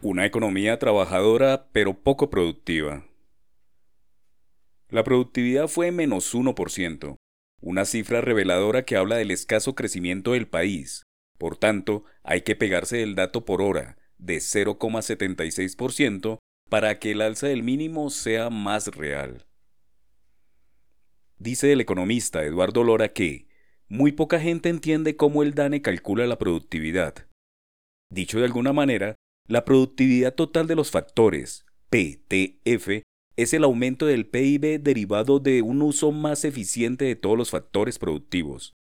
Una economía trabajadora pero poco productiva. La productividad fue menos 1%, una cifra reveladora que habla del escaso crecimiento del país. Por tanto, hay que pegarse el dato por hora, de 0,76%, para que el alza del mínimo sea más real. Dice el economista Eduardo Lora que muy poca gente entiende cómo el DANE calcula la productividad. Dicho de alguna manera, la productividad total de los factores, PTF, es el aumento del PIB derivado de un uso más eficiente de todos los factores productivos.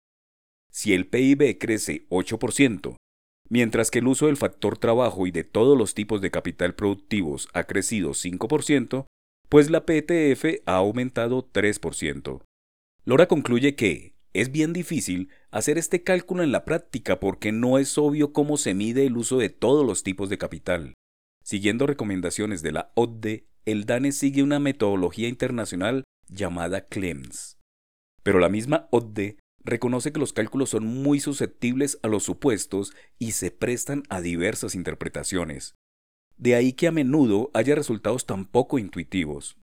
Si el PIB crece 8%, mientras que el uso del factor trabajo y de todos los tipos de capital productivos ha crecido 5%, pues la PTF ha aumentado 3%. Lora concluye que, es bien difícil hacer este cálculo en la práctica porque no es obvio cómo se mide el uso de todos los tipos de capital. Siguiendo recomendaciones de la OCDE, el DANE sigue una metodología internacional llamada CLEMS. Pero la misma OCDE reconoce que los cálculos son muy susceptibles a los supuestos y se prestan a diversas interpretaciones. De ahí que a menudo haya resultados tan poco intuitivos.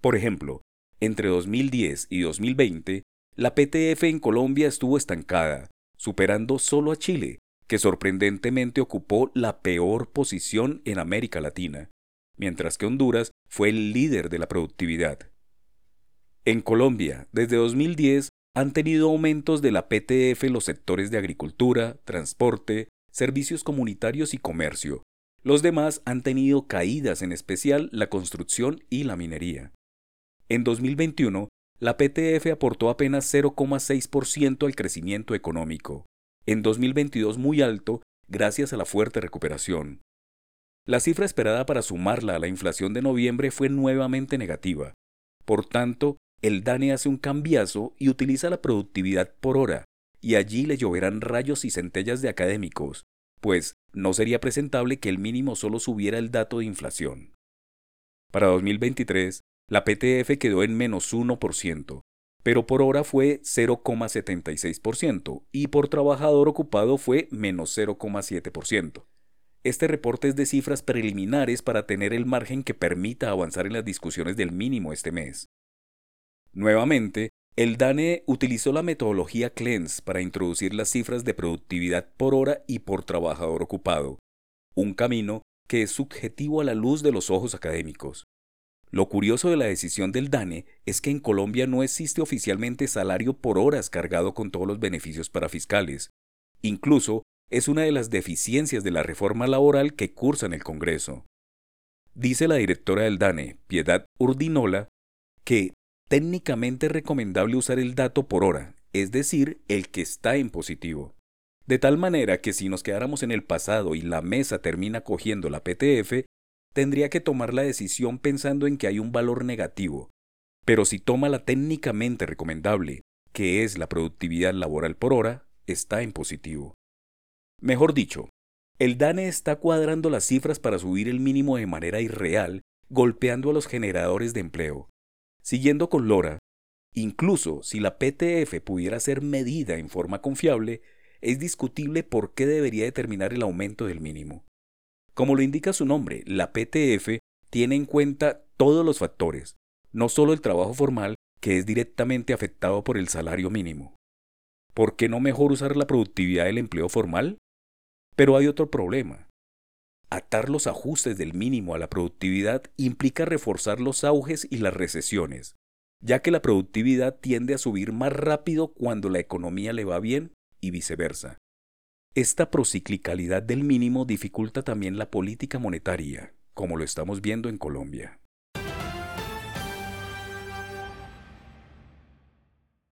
Por ejemplo, entre 2010 y 2020, la PTF en Colombia estuvo estancada, superando solo a Chile, que sorprendentemente ocupó la peor posición en América Latina, mientras que Honduras fue el líder de la productividad. En Colombia, desde 2010, han tenido aumentos de la PTF los sectores de agricultura, transporte, servicios comunitarios y comercio. Los demás han tenido caídas, en especial la construcción y la minería. En 2021, la PTF aportó apenas 0,6% al crecimiento económico, en 2022 muy alto gracias a la fuerte recuperación. La cifra esperada para sumarla a la inflación de noviembre fue nuevamente negativa. Por tanto, el DANE hace un cambiazo y utiliza la productividad por hora, y allí le lloverán rayos y centellas de académicos, pues no sería presentable que el mínimo solo subiera el dato de inflación. Para 2023, la PTF quedó en menos 1%, pero por hora fue 0,76% y por trabajador ocupado fue menos 0,7%. Este reporte es de cifras preliminares para tener el margen que permita avanzar en las discusiones del mínimo este mes. Nuevamente, el DANE utilizó la metodología CLENS para introducir las cifras de productividad por hora y por trabajador ocupado, un camino que es subjetivo a la luz de los ojos académicos. Lo curioso de la decisión del DANE es que en Colombia no existe oficialmente salario por horas cargado con todos los beneficios para fiscales. Incluso es una de las deficiencias de la reforma laboral que cursa en el Congreso. Dice la directora del DANE, Piedad Urdinola, que técnicamente es recomendable usar el dato por hora, es decir, el que está en positivo. De tal manera que si nos quedáramos en el pasado y la mesa termina cogiendo la PTF, tendría que tomar la decisión pensando en que hay un valor negativo. Pero si toma la técnicamente recomendable, que es la productividad laboral por hora, está en positivo. Mejor dicho, el DANE está cuadrando las cifras para subir el mínimo de manera irreal, golpeando a los generadores de empleo. Siguiendo con Lora, incluso si la PTF pudiera ser medida en forma confiable, es discutible por qué debería determinar el aumento del mínimo. Como lo indica su nombre, la PTF tiene en cuenta todos los factores, no solo el trabajo formal, que es directamente afectado por el salario mínimo. ¿Por qué no mejor usar la productividad del empleo formal? Pero hay otro problema. Atar los ajustes del mínimo a la productividad implica reforzar los auges y las recesiones, ya que la productividad tiende a subir más rápido cuando la economía le va bien y viceversa. Esta prociclicalidad del mínimo dificulta también la política monetaria, como lo estamos viendo en Colombia.